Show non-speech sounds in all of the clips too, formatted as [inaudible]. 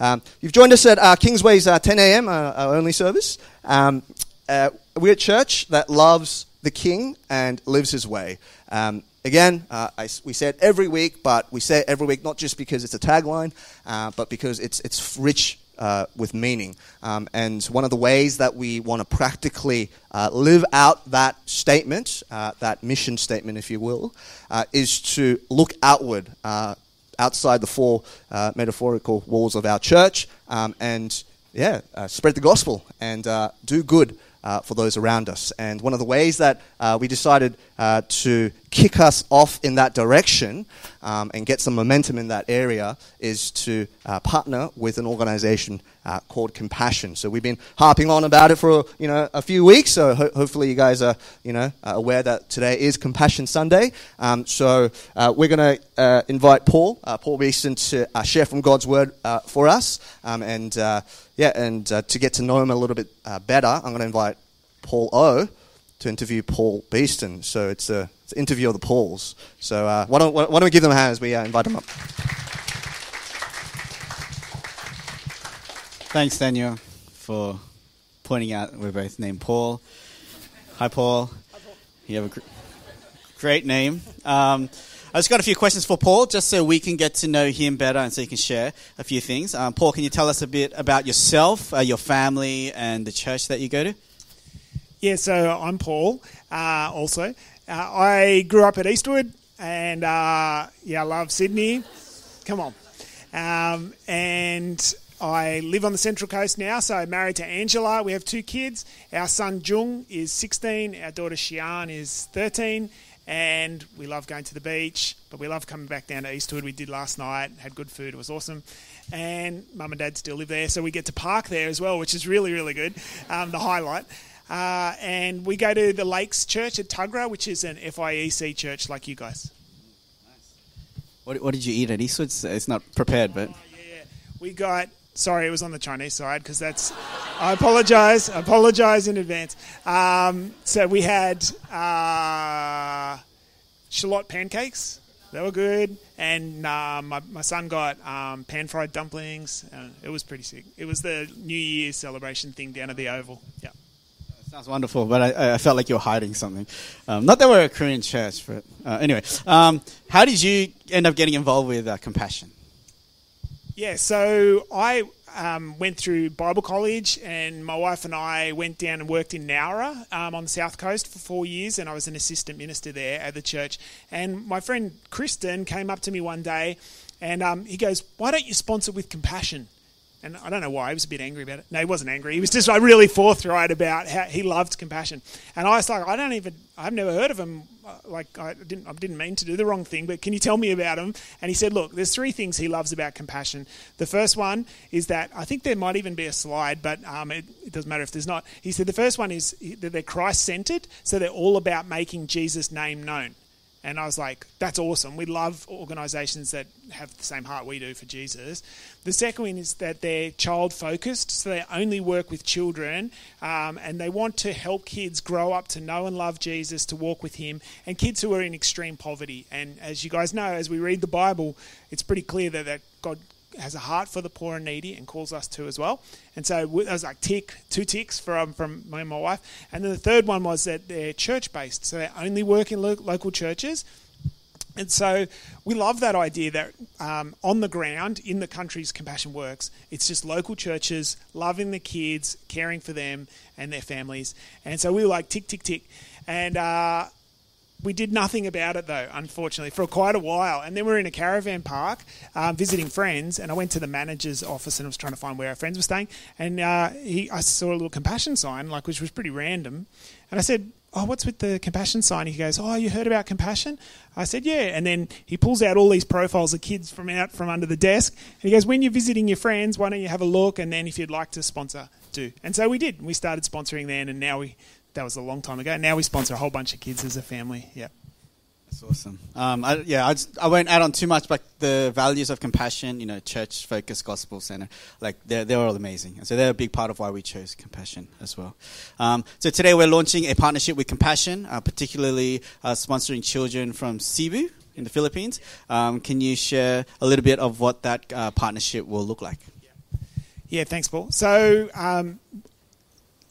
Um, you've joined us at uh, Kingsway's uh, 10 a.m., uh, our only service. Um, uh, we're a church that loves the King and lives his way. Um, again, uh, I, we say it every week, but we say it every week not just because it's a tagline, but because it's, it's rich uh, with meaning. Um, and one of the ways that we want to practically uh, live out that statement, uh, that mission statement, if you will, is to look outward, outside the four uh, metaphorical walls of our church, um, and yeah, spread the gospel and do good uh, for those around us. And one of the ways that uh, we decided uh, to kick us off in that direction um, and get some momentum in that area is to uh, partner with an organization uh, called Compassion. So we've been harping on about it for you know a few weeks. So ho- hopefully you guys are you know aware that today is Compassion Sunday. Um, so uh, we're going to invite Paul, Paul Beeston, to share from God's word for us. Um, and yeah, and to get to know him a little bit better, I'm going to invite Paul O to interview Paul Beeston. So it's, a, it's an interview of the Pauls. So uh, why, don't, why don't we give them a hand as we uh, invite them up? Thanks, Daniel, for pointing out we're both named Paul. Hi, Paul. Hi, Paul. You have a gr- great name. Um, I just got a few questions for Paul, just so we can get to know him better and so he can share a few things. Um, Paul, can you tell us a bit about yourself, uh, your family, and the church that you go to? Yeah, so I'm Paul. Uh, also, uh, I grew up at Eastwood, and uh, yeah, I love Sydney. Come on, um, and I live on the Central Coast now. So I'm married to Angela. We have two kids. Our son Jung is 16. Our daughter Xian is 13. And we love going to the beach, but we love coming back down to Eastwood. We did last night, had good food, it was awesome. And mum and dad still live there, so we get to park there as well, which is really, really good. Um, the highlight. Uh, and we go to the Lakes Church at Tuggerah, which is an FIEC church like you guys. What, what did you eat at Eastwood? It's not prepared, but. Oh, yeah, we got. Sorry, it was on the Chinese side because that's. I apologize. I apologize in advance. Um, so we had uh, shallot pancakes. They were good. And uh, my, my son got um, pan fried dumplings. Uh, it was pretty sick. It was the New Year's celebration thing down at the Oval. Yeah. Sounds wonderful, but I, I, felt like you were hiding something. Um, not that we're a Korean church, but uh, anyway. Um, how did you end up getting involved with uh, Compassion? Yeah, so I um, went through Bible college, and my wife and I went down and worked in Nowra um, on the south coast for four years, and I was an assistant minister there at the church. And my friend Kristen came up to me one day, and um, he goes, "Why don't you sponsor with Compassion?" And I don't know why, he was a bit angry about it. No, he wasn't angry. He was just like, really forthright about how he loved compassion. And I was like, I don't even, I've never heard of him. Uh, like, I didn't, I didn't mean to do the wrong thing, but can you tell me about him? And he said, look, there's three things he loves about compassion. The first one is that, I think there might even be a slide, but um, it, it doesn't matter if there's not. He said the first one is that they're Christ centered, so they're all about making Jesus' name known. And I was like, that's awesome. We love organizations that have the same heart we do for Jesus. The second one is that they're child focused, so they only work with children um, and they want to help kids grow up to know and love Jesus, to walk with Him, and kids who are in extreme poverty. And as you guys know, as we read the Bible, it's pretty clear that, that God has a heart for the poor and needy and calls us to as well. And so I was like tick, two ticks from from and my wife. And then the third one was that they're church based, so they only work in lo- local churches. And so we love that idea that um, on the ground in the countries compassion works, it's just local churches loving the kids, caring for them and their families. And so we were like tick, tick, tick. And uh, we did nothing about it though, unfortunately, for quite a while. And then we are in a caravan park um, visiting friends, and I went to the manager's office and I was trying to find where our friends were staying. And uh, he, I saw a little compassion sign, like which was pretty random. And I said, "Oh, what's with the compassion sign?" He goes, "Oh, you heard about compassion?" I said, "Yeah." And then he pulls out all these profiles of kids from out from under the desk, and he goes, "When you're visiting your friends, why don't you have a look? And then if you'd like to sponsor, do." And so we did. We started sponsoring then, and now we that was a long time ago. Now we sponsor a whole bunch of kids as a family. Yeah. That's awesome. Um, I, yeah, I, just, I won't add on too much, but the values of compassion, you know, church focused gospel center, like they're, they're all amazing. And so they're a big part of why we chose compassion as well. Um, so today we're launching a partnership with Compassion, uh, particularly uh, sponsoring children from Cebu in the Philippines. Um, can you share a little bit of what that uh, partnership will look like? Yeah, thanks, Paul. So, um,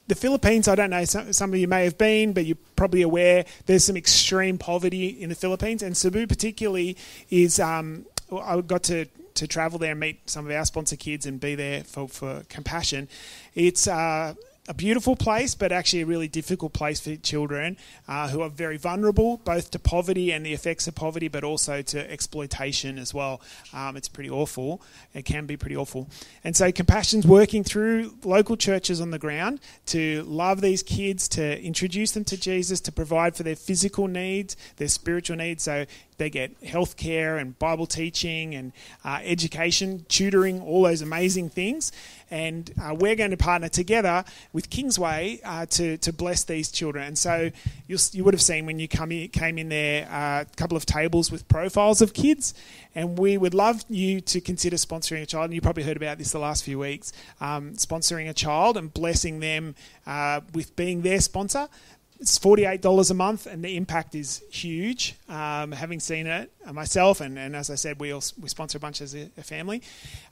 the Philippines, I don't know, some, some, of you may have been, but you're probably aware there's some extreme poverty in the Philippines, and Cebu particularly is. Um, I got to to travel there and meet some of our sponsor kids and be there for, for compassion. It's uh, a beautiful place, but actually a really difficult place for children uh, who are very vulnerable, both to poverty and the effects of poverty, but also to exploitation as well. Um, it's pretty awful. It can be pretty awful. And so Compassion's working through local churches on the ground to love these kids, to introduce them to Jesus, to provide for their physical needs, their spiritual needs. So they get healthcare and Bible teaching and uh, education, tutoring, all those amazing things. And uh, we're going to partner together with Kingsway uh, to, to bless these children. And so you would have seen when you come in, came in there uh, a couple of tables with profiles of kids. And we would love you to consider sponsoring a child. And you probably heard about this the last few weeks um, sponsoring a child and blessing them uh, with being their sponsor it's $48 a month and the impact is huge. Um, having seen it uh, myself and, and as i said we, also, we sponsor a bunch as a, a family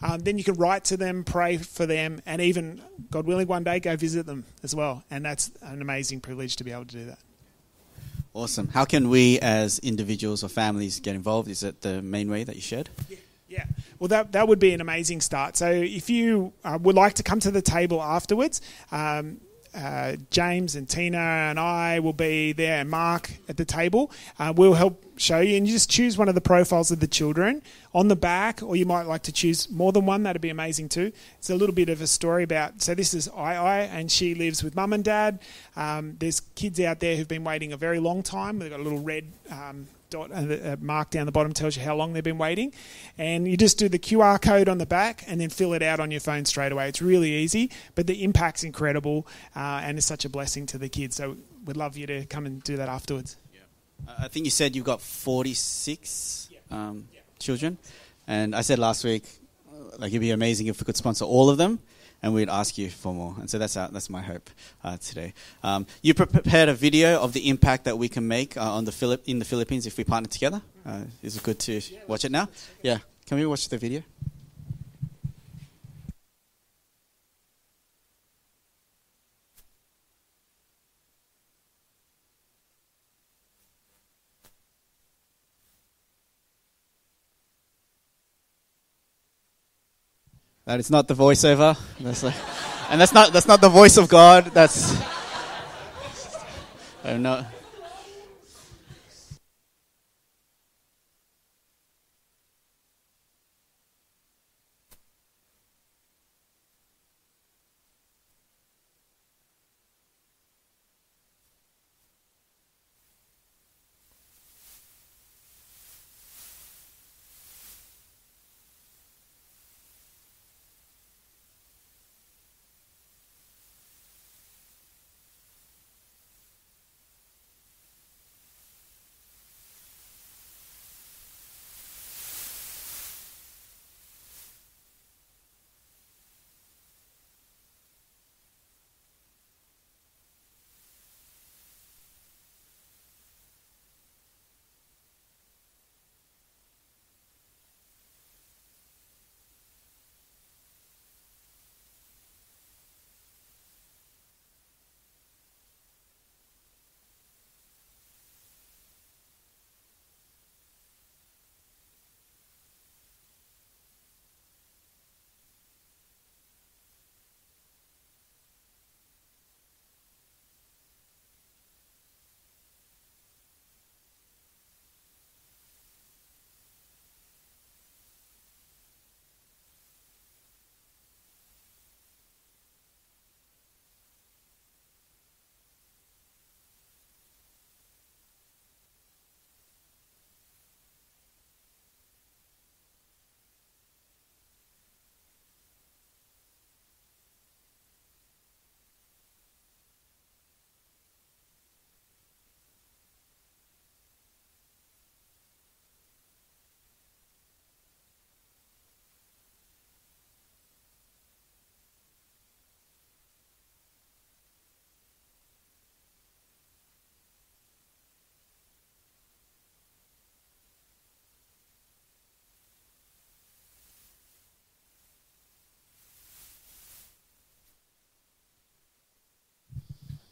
um, then you can write to them pray for them and even god willing one day go visit them as well. And that's an amazing privilege to be able to do that. Awesome. How can we as individuals or families get involved? Is it the main way that you shared? Yeah. Yeah, well, that that would be an amazing start. So, if you uh, would like to come to the table afterwards, um, uh, James and Tina and I will be there, and Mark at the table. Uh, we'll help show you, and you just choose one of the profiles of the children on the back, or you might like to choose more than one. That'd be amazing too. It's a little bit of a story about. So this is I I, and she lives with mum and dad. Um, there's kids out there who've been waiting a very long time. They've got a little red um, dot, uh, mark down the bottom tells you how long they've been waiting. And you just do the QR code on the back and then fill it out on your phone straight away. It's really easy, but the impact's incredible uh, and it's such a blessing to the kids. So we'd love you to come and do that afterwards. Yeah. I think you said you've got 46 yeah. Um, yeah. children. And I said last week, like it'd be amazing if we could sponsor all of them and we'd ask you for more. And so that's our, that's my hope uh, today. Um, you prepared a video of the impact that we can make uh, on the Philip in the Philippines if we partner together. Uh, is it good to watch it now? Yeah. Can we watch the video? That is not the voiceover. That's like, and that's not that's not the voice of God. That's I don't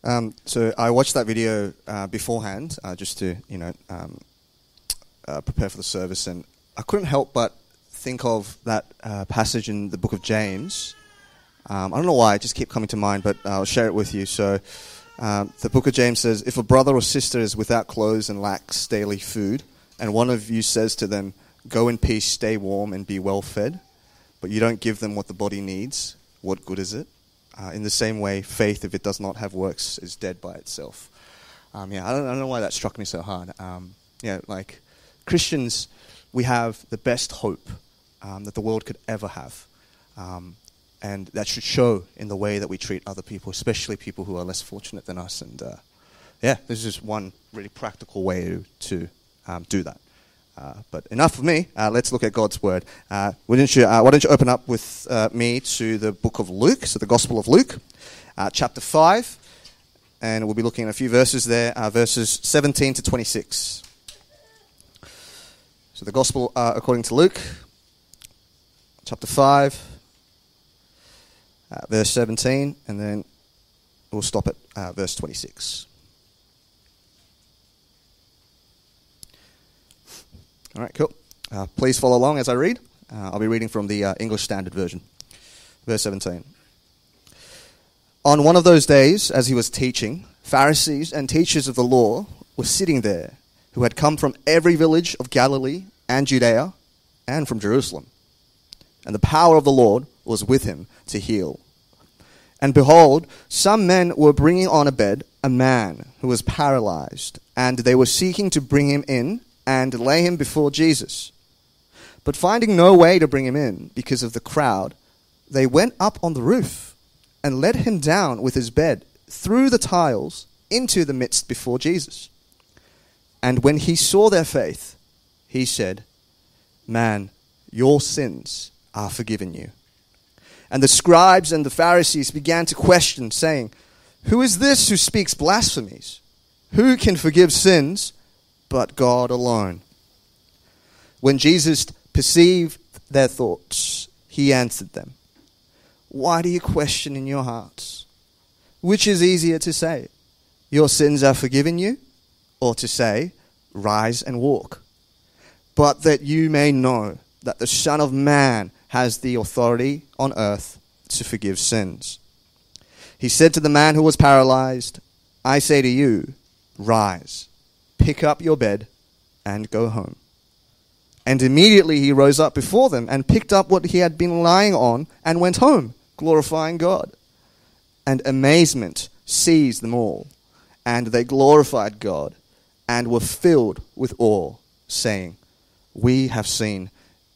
Um, so I watched that video uh, beforehand, uh, just to you know um, uh, prepare for the service, and I couldn't help but think of that uh, passage in the book of James. Um, I don't know why; it just kept coming to mind, but I'll share it with you. So, um, the book of James says, "If a brother or sister is without clothes and lacks daily food, and one of you says to them, "Go in peace, stay warm, and be well fed," but you don't give them what the body needs, what good is it? Uh, in the same way, faith, if it does not have works, is dead by itself. Um, yeah, I don't, I don't, know why that struck me so hard. Um, yeah, like Christians, we have the best hope um, that the world could ever have. Um, and that should show in the way that we treat other people, especially people who are less fortunate than us. And uh, yeah, this is one really practical way to, to um, do that. Uh, but enough of me. Uh, let's look at God's word. Uh, why, don't you, uh, why don't you open up with uh, me to the book of Luke, so the Gospel of Luke, uh, chapter 5, and we'll be looking at a few verses there, verses 17 to 26. So the Gospel according to Luke, chapter 5, verse 17, and then we'll stop at verse 26. All right, cool. Uh, please follow along as I read. Uh, I'll be reading from the uh, English Standard Version. Verse 17. On one of those days, as he was teaching, Pharisees and teachers of the law were sitting there, who had come from every village of Galilee and Judea and from Jerusalem. And the power of the Lord was with him to heal. And behold, some men were bringing on a bed a man who was paralyzed, and they were seeking to bring him in and lay him before Jesus. But finding no way to bring him in because of the crowd, they went up on the roof and let him down with his bed through the tiles into the midst before Jesus. And when he saw their faith, he said, Man, your sins are forgiven you. And the scribes and the Pharisees began to question, saying, Who is this who speaks blasphemies? Who can forgive sins but God alone. When Jesus perceived their thoughts, he answered them, Why do you question in your hearts? Which is easier to say, Your sins are forgiven you, or to say, Rise and walk? But that you may know that the Son of Man has the authority on earth to forgive sins. He said to the man who was paralyzed, I say to you, Rise Pick up your bed and go home. And immediately he rose up before them and picked up what he had been lying on and went home, glorifying God. And amazement seized them all, and they glorified God and were filled with awe, saying, We have seen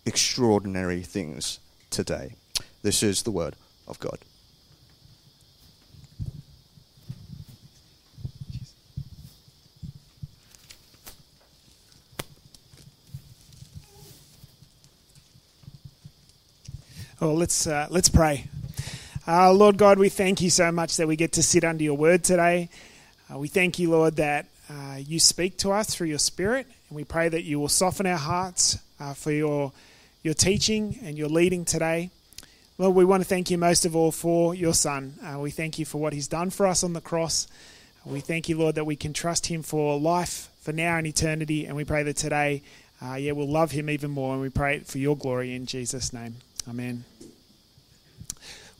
extraordinary things today. This is the word of God. Well, let's uh, let's pray. Uh, Lord God, we thank you so much that we get to sit under your word today. Uh, we thank you, Lord, that uh, you speak to us through your Spirit, and we pray that you will soften our hearts uh, for your your teaching and your leading today. Lord, we want to thank you most of all for your Son. Uh, we thank you for what he's done for us on the cross. We thank you, Lord, that we can trust him for life, for now and eternity, and we pray that today, yeah, we'll love him even more, and we pray for your glory in Jesus' name. Amen.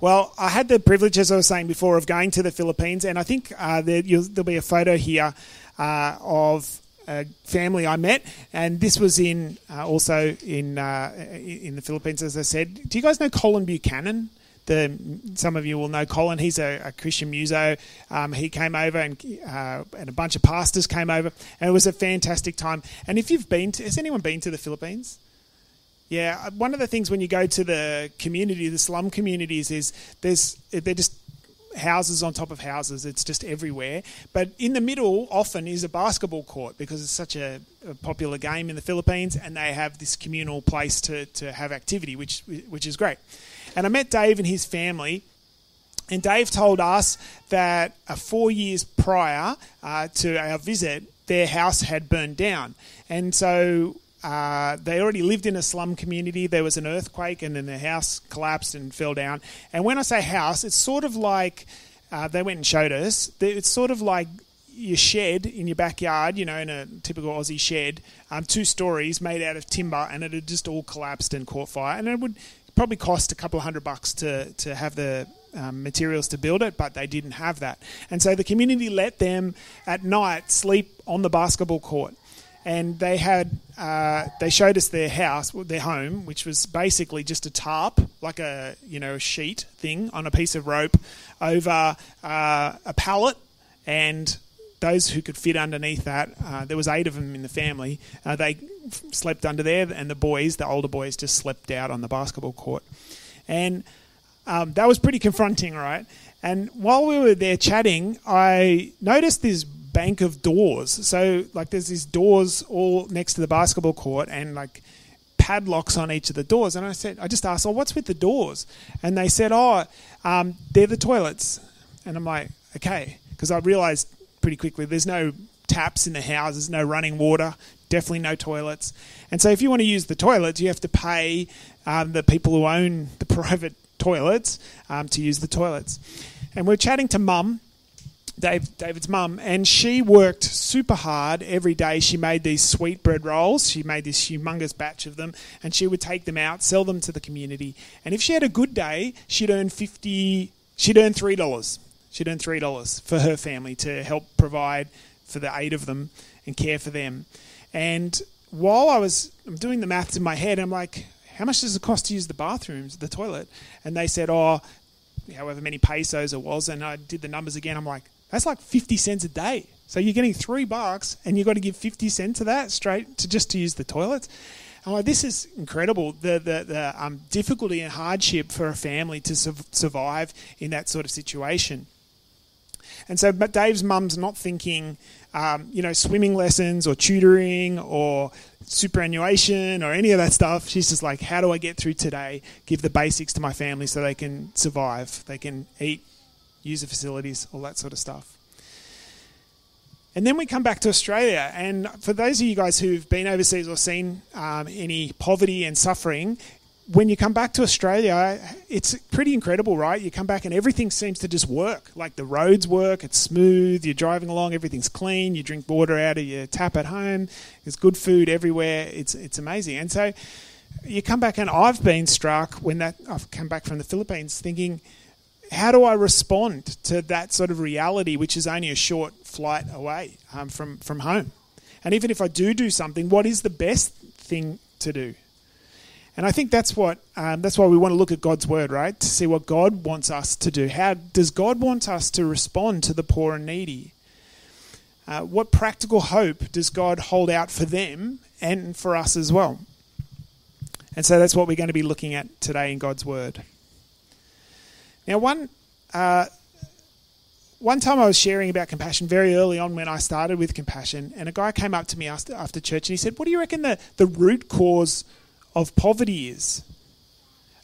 Well, I had the privilege, as I was saying before, of going to the Philippines, and I think uh, there, will be a photo here uh, of a family I met, and this was in uh, also in uh, in the Philippines, as I said. Do you guys know Colin Buchanan? The, some of you will know Colin. He's a, a Christian muso. Um, he came over, and uh, and a bunch of pastors came over, and it was a fantastic time. And if you've been, to, has anyone been to the Philippines? Yeah, uh, one of the things when you go to the community, the slum communities, is there's they're just houses on top of houses. It's just everywhere. But in the middle, often is a basketball court because it's such a, a, popular game in the Philippines, and they have this communal place to, to have activity, which which is great. And I met Dave and his family. And Dave told us that uh, four years prior uh, to our visit, their house had burned down. And so uh, they already lived in a slum community. There was an earthquake, and then the house collapsed and fell down. And when I say house, it's sort of like uh, they went and showed us. It's sort of like your shed in your backyard, you know, in a typical Aussie shed, um, two stories made out of timber, and it had just all collapsed and caught fire. And it would probably cost a couple of hundred bucks to, to have the um, materials to build it, but they didn't have that. And so the community let them at night sleep on the basketball court. And they had uh, they showed us their house, their home, which was basically just a tarp, like a you know a sheet thing on a piece of rope over uh, a pallet, and those who could fit underneath that, uh, there was eight of them in the family. Uh, they slept under there, and the boys, the older boys, just slept out on the basketball court, and um, that was pretty confronting, right? And while we were there chatting, I noticed this bank of doors. So like, there's these doors all next to the basketball court, and like padlocks on each of the doors. And I said, I just asked, "Oh, what's with the doors?" And they said, "Oh, um, they're the toilets." And I'm like, "Okay," because I realized pretty quickly. There's no taps in the houses, no running water, definitely no toilets. And so if you want to use the toilets, you have to pay um, the people who own the [laughs] private toilets um, to use the toilets. And we're chatting to mum. Dave, David's mum, and she worked super hard every day. She made these sweet bread rolls. She made this humongous batch of them, and she would take them out, sell them to the community. And if she had a good day, she'd earn fifty. She'd earn three dollars She'd earn $3 for her family to help provide for the eight of them and care for them. And while I was I'm doing the maths in my head, I'm like, how much does it cost to use the bathrooms, the toilet? And they said, oh, however many pesos it was. And I did the numbers again. I'm like, that's like 50 cents a day. So you're getting three bucks and you've got to give 50 cents of that straight to just to use the toilets. I'm like, this is incredible. The the, the um, difficulty and hardship for a family to su- survive in that sort of situation. And so, but Dave's mum's not thinking, um, you know, swimming lessons or tutoring or superannuation or any of that stuff. She's just like, how do I get through today? Give the basics to my family so they can survive, they can eat, use the facilities, all that sort of stuff. And then we come back to Australia. And for those of you guys who've been overseas or seen um, any poverty and suffering, when you come back to Australia, it's pretty incredible, right? You come back and everything seems to just work. Like the roads work, it's smooth, you're driving along, everything's clean, you drink water out of your tap at home, there's good food everywhere. It's it's amazing. And so you come back and I've been struck when that I've come back from the Philippines thinking how do I respond to that sort of reality, which is only a short flight away um, from, from home? And even if I do do something, what is the best thing to do? And I think that's what um, that's why we want to look at God's word, right? To see what God wants us to do. How does God want us to respond to the poor and needy? Uh, what practical hope does God hold out for them and for us as well? And so that's what we're going to be looking at today in God's word. Now, one uh, one time I was sharing about compassion very early on when I started with compassion, and a guy came up to me after, after church and he said, "What do you reckon the the root cause?" of poverty is?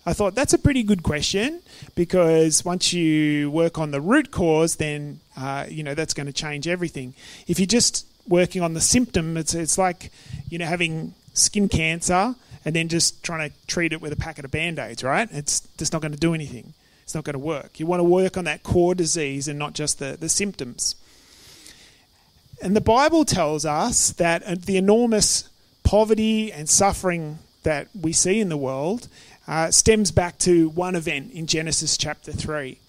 I thought that's a pretty good question because once you work on the root cause, then uh, you know that's going to change everything. If you're just working on the symptom, it's it's like you know having skin cancer and then just trying to treat it with a packet of band aids, right? It's just not going to do anything. It's not going to work. You want to work on that core disease and not just the, the symptoms. And the Bible tells us that uh, the enormous poverty and suffering that we see in the world uh, stems back to one event in Genesis chapter 3.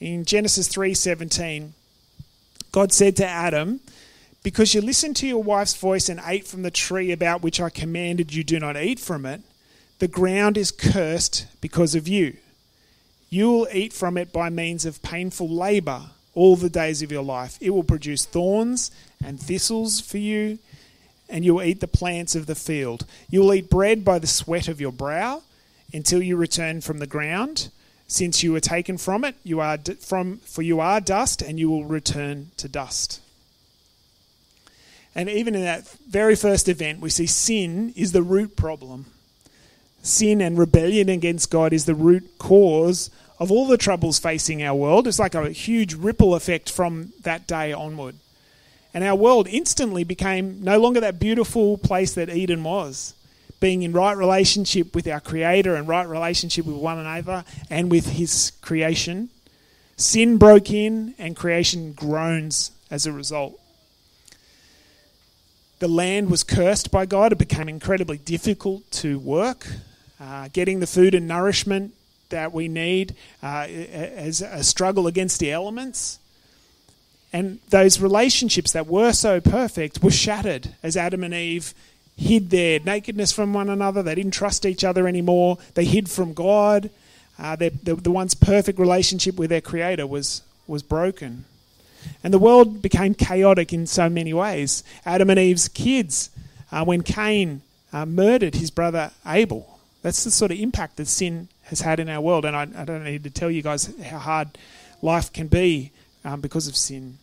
In Genesis 3:17, God said to Adam, "Because you listened to your wife's voice and ate from the tree about which I commanded you do not eat from it, the ground is cursed because of you. You will eat from it by means of painful labor all the days of your life. It will produce thorns and thistles for you." and you will eat the plants of the field. You will eat bread by the sweat of your brow until you return from the ground. Since you were taken from it, you are from for you are dust, and you will return to dust. And even in that very first event, we see sin is the root problem. Sin and rebellion against God is the root cause of all the troubles facing our world. It's like a huge ripple effect from that day onward. And our world instantly became no longer that beautiful place that Eden was. Being in right relationship with our Creator and right relationship with one another and with His creation. Sin broke in, and creation groans as a result. The land was cursed by God. It became incredibly difficult to work. Uh, getting the food and nourishment that we need uh, as a struggle against the elements. And those relationships that were so perfect were shattered as Adam and Eve hid their nakedness from one another. They didn't trust each other anymore. They hid from God. Uh, the, the once perfect relationship with their Creator was, was broken. And the world became chaotic in so many ways. Adam and Eve's kids, uh, when Cain uh, murdered his brother Abel, that's the sort of impact that sin has had in our world. And I, I don't need to tell you guys how hard life can be um, because of sin.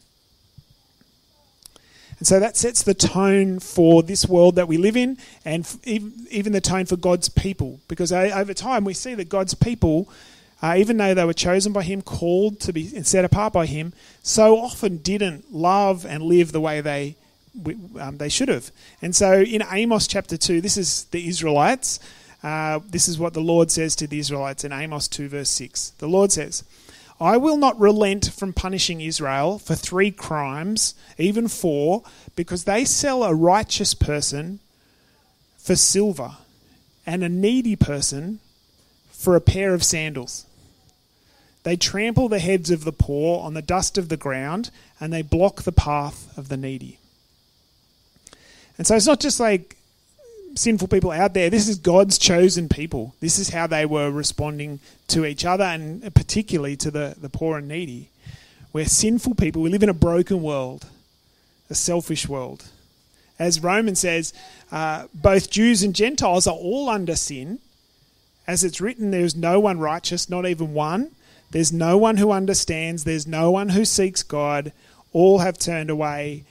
And so that sets the tone for this world that we live in and even the tone for God's people. Because over time we see that God's people, uh, even though they were chosen by Him, called to be set apart by Him, so often didn't love and live the way they, um, they should have. And so in Amos chapter 2, this is the Israelites. Uh, this is what the Lord says to the Israelites in Amos 2, verse 6. The Lord says, I will not relent from punishing Israel for three crimes, even four, because they sell a righteous person for silver and a needy person for a pair of sandals. They trample the heads of the poor on the dust of the ground, and they block the path of the needy. And so it's not just like sinful people out there. This is God's chosen people. This is how they were responding to each other and particularly to the, the poor and needy. We're sinful people. We live in a broken world, a selfish world. As Romans says, uh, both Jews and Gentiles are all under sin. As it's written, there is no one righteous, not even one. There's no one who understands. There's no one who seeks God. All have turned away.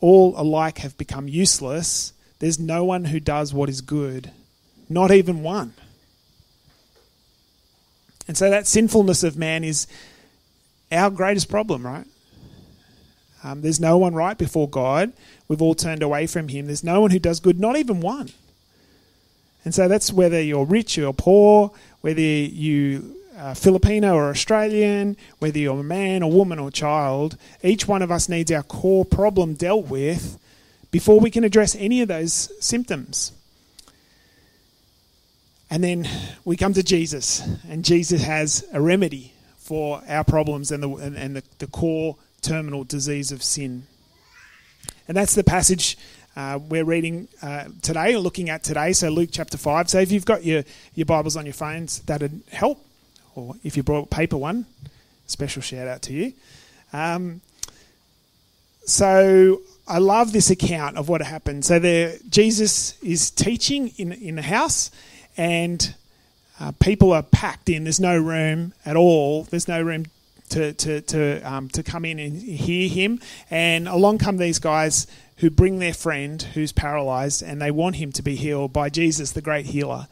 All alike have become useless. There's no one who does what is good, not even one. And so that sinfulness of man is our greatest problem, right? Um, there's no one right before God. We've all turned away from Him. There's no one who does good, not even one. And so that's whether you're rich or poor, whether you are Filipino or Australian, whether you're a man or woman or child, each one of us needs our core problem dealt with before we can address any of those symptoms. And then we come to Jesus, and Jesus has a remedy for our problems and the, and, and the, the core terminal disease of sin. And that's the passage uh, we're reading uh, today, or looking at today. So, Luke chapter 5. So, if you've got your, your Bibles on your phones, that'd help. Or if you brought a paper one, special shout out to you. Um, so, I love this account of what happened. So the, Jesus is teaching in, in the house, and uh, people are packed in. There's no room at all. There's no room to, to, to, um, to come in and hear him. And along come these guys who bring their friend who's paralyzed, and they want him to be healed by Jesus, the great healer.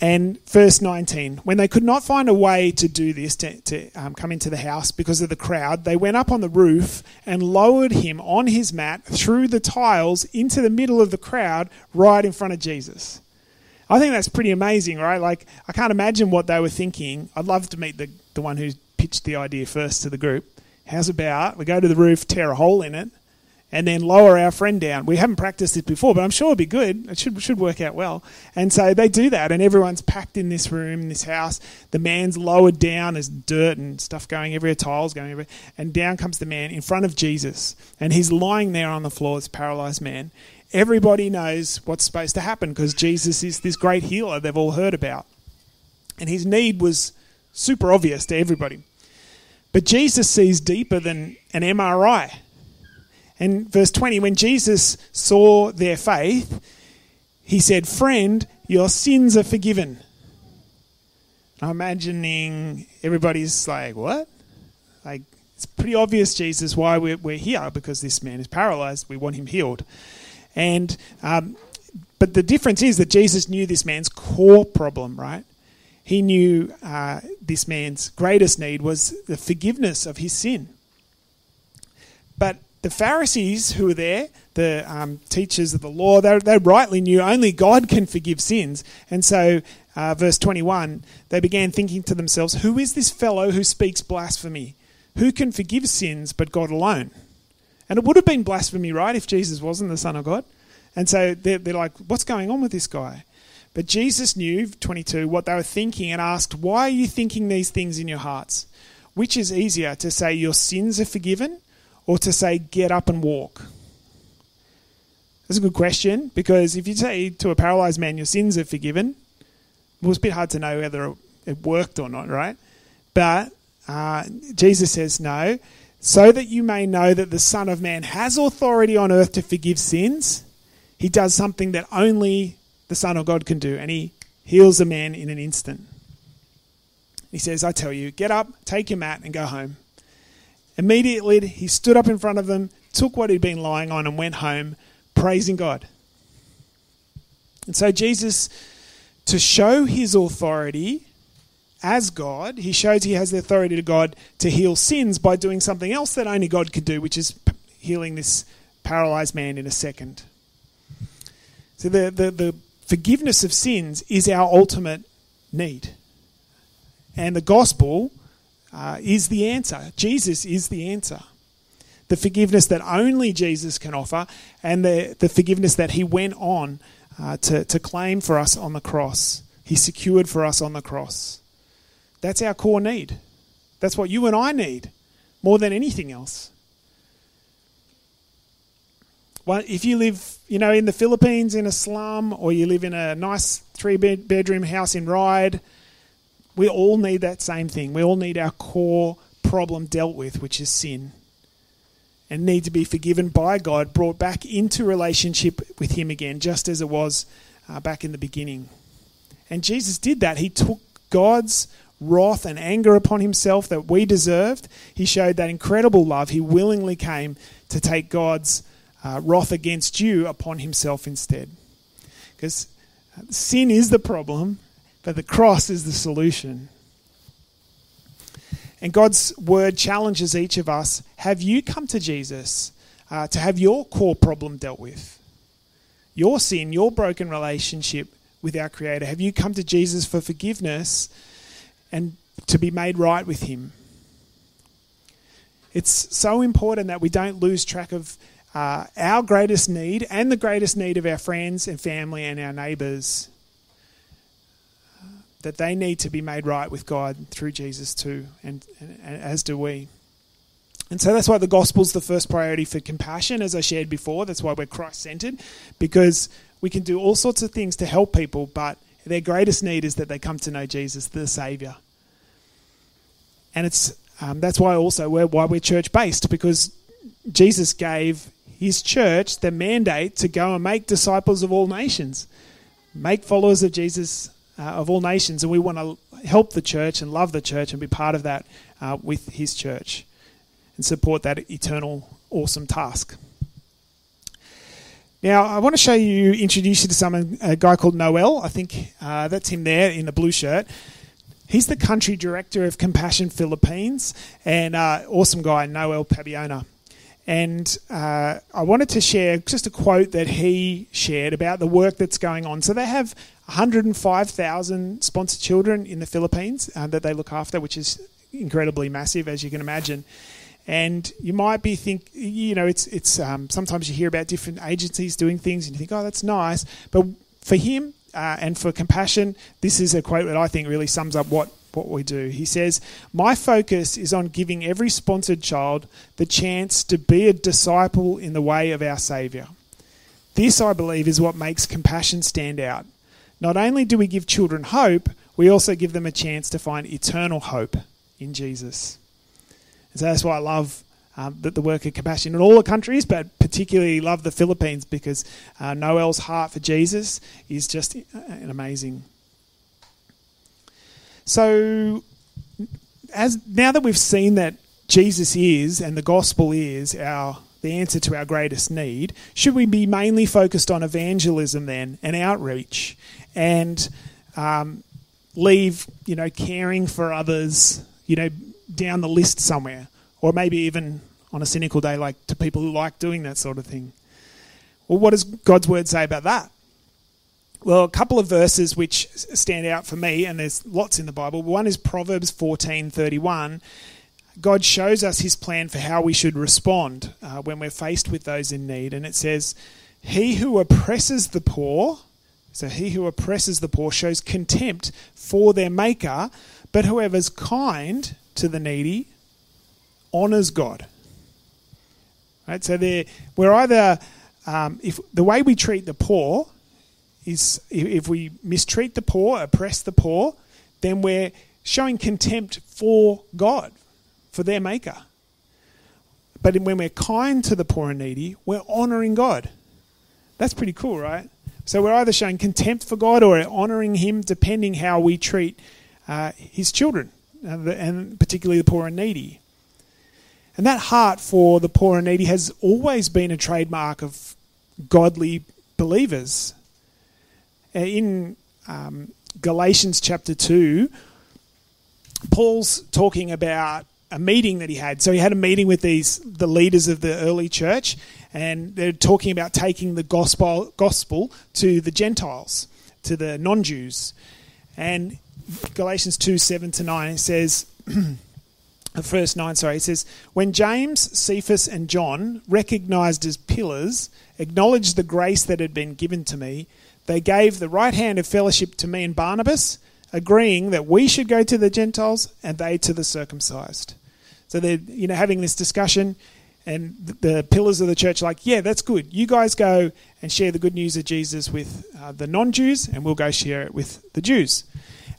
And verse 19, when they could not find a way to do this, to, to um, come into the house because of the crowd, they went up on the roof and lowered him on his mat through the tiles into the middle of the crowd right in front of Jesus. I think that's pretty amazing, right? Like, I can't imagine what they were thinking. I'd love to meet the, the one who pitched the idea first to the group. How's about we go to the roof, tear a hole in it, and then lower our friend down. We haven't practiced it before, but I'm sure it'll be good. It should should work out well. And so they do that, and everyone's packed in this room, in this house. The man's lowered down. There's dirt and stuff going everywhere, tiles going everywhere, and down comes the man in front of Jesus, and he's lying there on the floor, this paralyzed man. Everybody knows what's supposed to happen because Jesus is this great healer they've all heard about, and his need was super obvious to everybody. But Jesus sees deeper than an MRI. And verse 20, when Jesus saw their faith, he said, Friend, your sins are forgiven. I'm imagining everybody's like, What? Like, it's pretty obvious, Jesus, why we're, we're here because this man is paralyzed. We want him healed. And, um, but the difference is that Jesus knew this man's core problem, right? He knew uh, this man's greatest need was the forgiveness of his sin. But the Pharisees who were there, the um, teachers of the law, they, they rightly knew only God can forgive sins. And so, uh, verse 21, they began thinking to themselves, Who is this fellow who speaks blasphemy? Who can forgive sins but God alone? And it would have been blasphemy, right, if Jesus wasn't the Son of God? And so they're, they're like, What's going on with this guy? But Jesus knew, 22, what they were thinking and asked, Why are you thinking these things in your hearts? Which is easier, to say your sins are forgiven or to say get up and walk? That's a good question because if you say to a paralyzed man your sins are forgiven, well, it's a bit hard to know whether it worked or not, right? But uh, Jesus says no, so that you may know that the Son of Man has authority on earth to forgive sins. He does something that only the Son of God can do, and he heals a man in an instant. He says, I tell you, get up, take your mat, and go home. Immediately, he stood up in front of them, took what he'd been lying on, and went home, praising God. And so, Jesus, to show his authority as God, he shows he has the authority to God to heal sins by doing something else that only God could do, which is healing this paralyzed man in a second. So, the, the, the forgiveness of sins is our ultimate need. And the gospel uh, is the answer. Jesus is the answer. The forgiveness that only Jesus can offer, and the, the forgiveness that he went on uh, to, to claim for us on the cross. He secured for us on the cross. That's our core need. That's what you and I need more than anything else. Well, if you live, you know, in the Philippines in a slum, or you live in a nice three bed bedroom house in Ryde, we all need that same thing. We all need our core problem dealt with, which is sin, and need to be forgiven by God, brought back into relationship with Him again, just as it was uh, back in the beginning. And Jesus did that. He took God's wrath and anger upon himself that we deserved. He showed that incredible love. He willingly came to take God's uh, wrath against you upon himself instead. Because sin is the problem, but the cross is the solution. And God's word challenges each of us have you come to Jesus uh, to have your core problem dealt with? Your sin, your broken relationship with our Creator? Have you come to Jesus for forgiveness and to be made right with Him? It's so important that we don't lose track of uh, our greatest need and the greatest need of our friends and family and our neighbours that they need to be made right with God through Jesus too, and, and, and as do we. And so that's why the gospel's the first priority for compassion, as I shared before. That's why we're Christ centered, because we can do all sorts of things to help people, but their greatest need is that they come to know Jesus, the Savior. And it's um, that's why also we're, why we're church based, because Jesus gave his church the mandate to go and make disciples of all nations, make followers of Jesus uh, of all nations, and we want to help the church and love the church and be part of that uh, with His church and support that eternal, awesome task. Now, I want to show you, introduce you to someone, a guy called Noel. I think uh, that's him there in the blue shirt. He's the country director of Compassion Philippines, and uh, awesome guy, Noel Pabiona. And uh, I wanted to share just a quote that he shared about the work that's going on. So they have 105,000 sponsored children in the Philippines uh, that they look after, which is incredibly massive, as you can imagine. And you might be think, you know, it's it's um, sometimes you hear about different agencies doing things, and you think, oh, that's nice. But for him uh, and for compassion, this is a quote that I think really sums up what what we do. He says, My focus is on giving every sponsored child the chance to be a disciple in the way of our Saviour. This, I believe, is what makes compassion stand out. Not only do we give children hope, we also give them a chance to find eternal hope in Jesus. And so that's why I love um, the, the, work of compassion in all the countries, but particularly love the Philippines because uh, Noel's heart for Jesus is just an amazing so, as now that we've seen that Jesus is and the gospel is our the answer to our greatest need, should we be mainly focused on evangelism then and outreach, and um, leave you know caring for others you know down the list somewhere, or maybe even on a cynical day like to people who like doing that sort of thing? Well, what does God's word say about that? Well, a couple of verses which stand out for me, and there's lots in the Bible. One is Proverbs 14:31. God shows us His plan for how we should respond uh, when we're faced with those in need, and it says, "He who oppresses the poor, so he who oppresses the poor shows contempt for their Maker, but whoever's kind to the needy honors God." Right, so there, we're either um, if the way we treat the poor is if we mistreat the poor, oppress the poor, then we're showing contempt for God, for their Maker. But when we're kind to the poor and needy, we're honoring God. That's pretty cool, right? So we're either showing contempt for God or honoring Him, depending how we treat uh, His children, uh, and particularly the poor and needy. And that heart for the poor and needy has always been a trademark of godly believers. Uh, in um, Galatians chapter 2, Paul's talking about a meeting that he had. So he had a meeting with these the leaders of the early church, and they're talking about taking the gospel gospel to the Gentiles, to the non-Jews. And Galatians two seven to nine says. [clears throat] verse 9, sorry, it says, When James, Cephas, and John, recognized as pillars, acknowledged the grace that had been given to me, they gave the right hand of fellowship to me and Barnabas, agreeing that we should go to the Gentiles and they to the circumcised. So they're you know having this discussion, and the pillars of the church are like, yeah, that's good. You guys go and share the good news of Jesus with uh, the non-Jews, and we'll go share it with the Jews.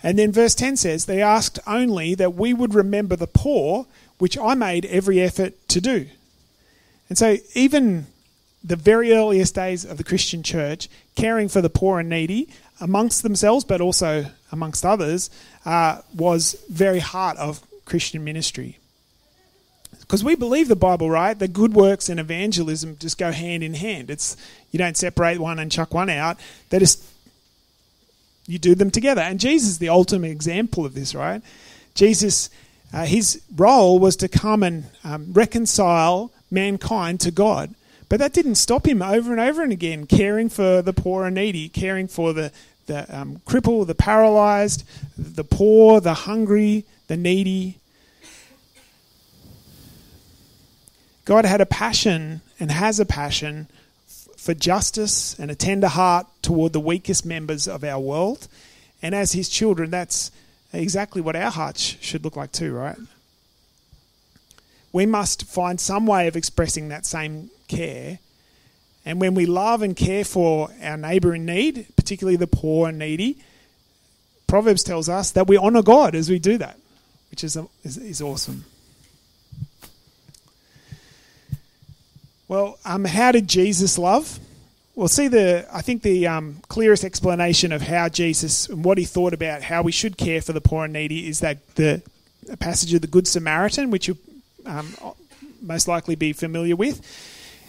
And then verse 10 says, They asked only that we would remember the poor, which I made every effort to do. And so, even the very earliest days of the Christian church, caring for the poor and needy amongst themselves, but also amongst others, uh, was very heart of Christian ministry. Because we believe the Bible, right? That good works and evangelism just go hand in hand. It's you don't separate one and chuck one out. They just you do them together. And Jesus is the ultimate example of this, right? Jesus, uh, his role was to come and um, reconcile mankind to God. But that didn't stop him over and over and again caring for the poor and needy, caring for the, the um, crippled, the paralyzed, the poor, the hungry, the needy. God had a passion and has a passion for justice and a tender heart toward the weakest members of our world. And as his children, that's exactly what our hearts should look like too, right? We must find some way of expressing that same care. And when we love and care for our neighbour in need, particularly the poor and needy, Proverbs tells us that we honour God as we do that, which is, is, is awesome. Well, um, how did Jesus love? Well, see the I think the um, clearest explanation of how Jesus and what he thought about how we should care for the poor and needy is that the passage of the Good Samaritan, which you um, most likely be familiar with.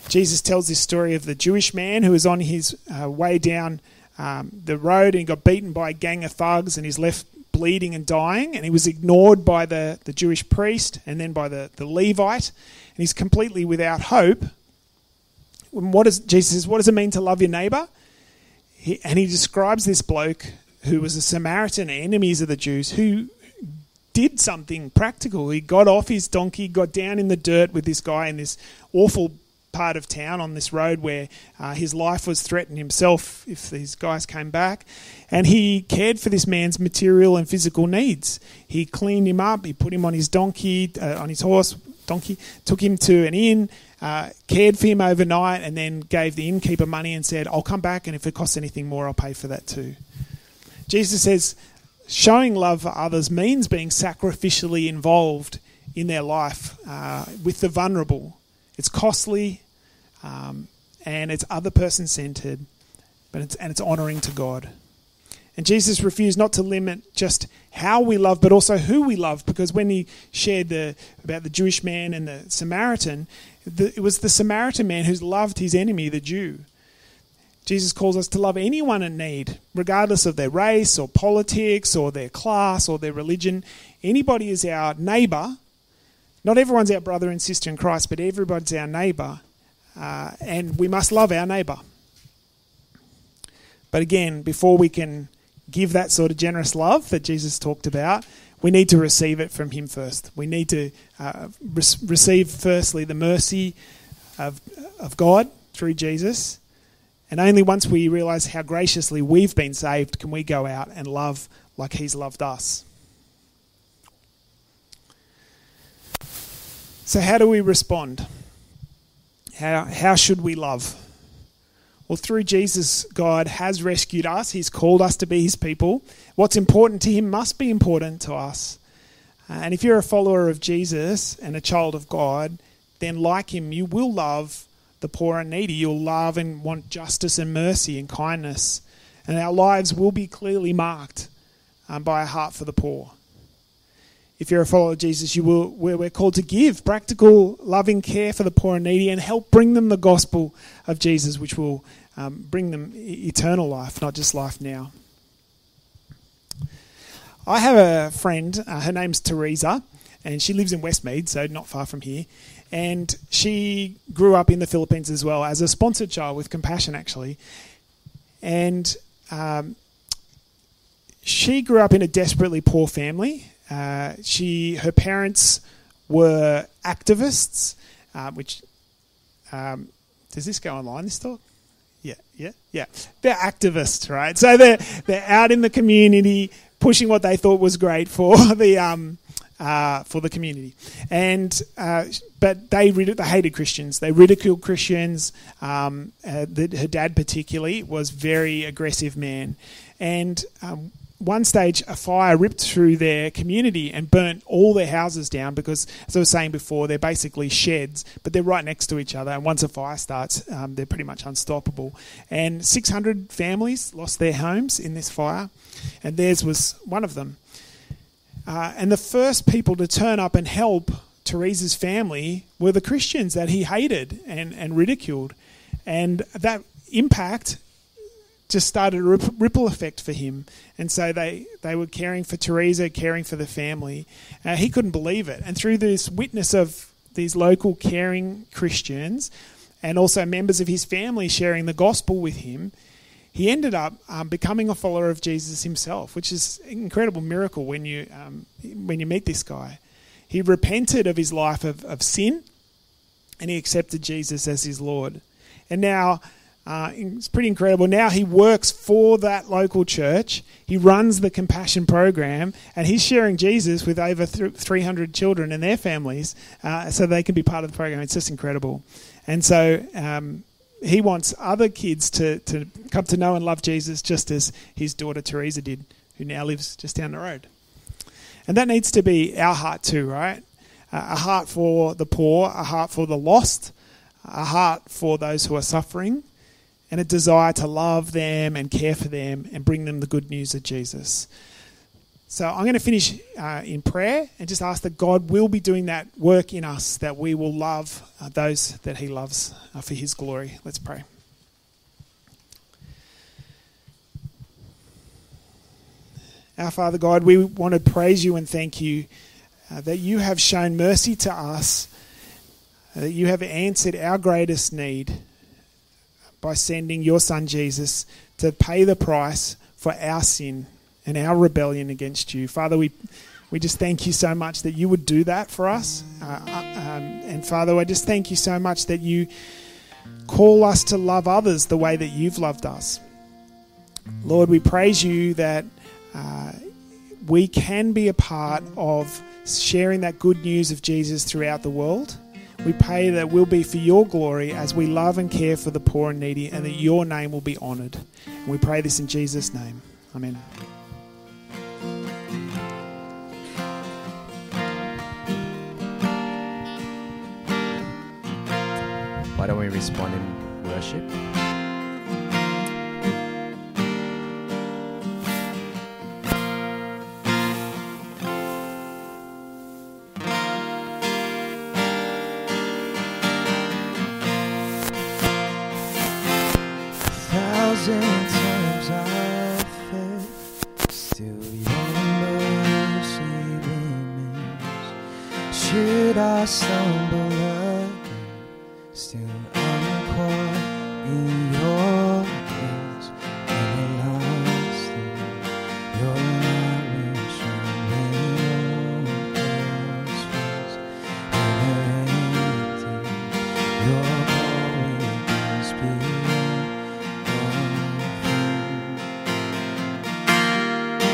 Jesus tells this story of the Jewish man who was on his uh, way down um, the road and got beaten by a gang of thugs and he's left bleeding and dying and he was ignored by the, the Jewish priest and then by the, the Levite and he's completely without hope what does Jesus says, what does it mean to love your neighbor? He, and he describes this bloke who was a Samaritan, enemies of the Jews, who did something practical. He got off his donkey, got down in the dirt with this guy in this awful part of town on this road where uh, his life was threatened himself if these guys came back. And he cared for this man's material and physical needs. He cleaned him up, he put him on his donkey, uh, on his horse, donkey, took him to an inn, uh, cared for him overnight, and then gave the innkeeper money and said, I'll come back, and if it costs anything more, I'll pay for that too. Jesus says, showing love for others means being sacrificially involved in their life uh, with the vulnerable. It's costly um, and it's other person centered, but it's, and it's honoring to God. And Jesus refused not to limit just how we love, but also who we love, because when he shared the, about the Jewish man and the Samaritan, the, it was the Samaritan man who loved his enemy, the Jew. Jesus calls us to love anyone in need, regardless of their race or politics or their class or their religion. Anybody is our neighbour. Not everyone's our brother and sister in Christ, but everybody's our neighbour. Uh, and we must love our neighbour. But again, before we can give that sort of generous love that Jesus talked about, we need to receive it from Him first. We need to uh, re- receive, firstly, the mercy of, of God through Jesus. And only once we realize how graciously we've been saved can we go out and love like He's loved us. So, how do we respond? How, how should we love? Well, through Jesus, God has rescued us. He's called us to be His people. What's important to Him must be important to us. Uh, and if you're a follower of Jesus and a child of God, then like Him, you will love the poor and needy. You'll love and want justice and mercy and kindness. And our lives will be clearly marked um, by a heart for the poor if you're a follower of Jesus, you will, we're called to give practical, loving care for the poor and needy and help bring them the gospel of Jesus, which will um, bring them eternal life, not just life now. I have a friend, uh, her name's Teresa, and she lives in Westmead, so not far from here. And she grew up in the Philippines as well as a sponsored child with Compassion, actually. And um, she grew up in a desperately poor family uh, she, her parents were activists, uh, which um, does this go online? This talk? Yeah, yeah, yeah. They're activists, right? So they're they're out in the community pushing what they thought was great for [laughs] the um, uh, for the community, and uh, but they they hated Christians. They ridiculed Christians. Um, uh, the, her dad particularly was very aggressive man, and um, one stage, a fire ripped through their community and burnt all their houses down because, as I was saying before, they're basically sheds, but they're right next to each other. And once a fire starts, um, they're pretty much unstoppable. And 600 families lost their homes in this fire, and theirs was one of them. Uh, and the first people to turn up and help Teresa's family were the Christians that he hated and, and ridiculed. And that impact just started a ripple effect for him. And so they, they were caring for Teresa, caring for the family. Uh, he couldn't believe it. And through this witness of these local caring Christians and also members of his family sharing the gospel with him, he ended up um, becoming a follower of Jesus himself, which is an incredible miracle when you, um, when you meet this guy. He repented of his life of, of sin and he accepted Jesus as his Lord. And now uh, it's pretty incredible. Now he works for that local church. He runs the compassion program, and he's sharing Jesus with over 300 children and their families, uh, so they can be part of the program. It's just incredible. And so um, he wants other kids to, to come to know and love Jesus, just as his daughter Teresa did, who now lives just down the road. And that needs to be our heart too, right? Uh, a heart for the poor, a heart for the lost, a heart for those who are suffering and a desire to love them and care for them and bring them the good news of Jesus. So I'm going to finish uh, in prayer and just ask that God will be doing that work in us, that we will love uh, those that He loves uh, for His glory. Let's pray. Our Father God, we want to praise you and thank you uh, that you have shown mercy to us, that you have answered our greatest need by sending your son Jesus to pay the price for our sin and our rebellion against you. Father, we, we just thank you so much that you would do that for us. Uh, uh, um, and Father, I just thank you so much that you call us to love others the way that you've loved us. Lord, we praise you that uh, we can be a part of sharing that good news of Jesus throughout the world. We pray that will be for your glory as we love and care for the poor and needy, and that your name will be honoured. And we pray this in Jesus' name. Amen. Why don't we respond in worship?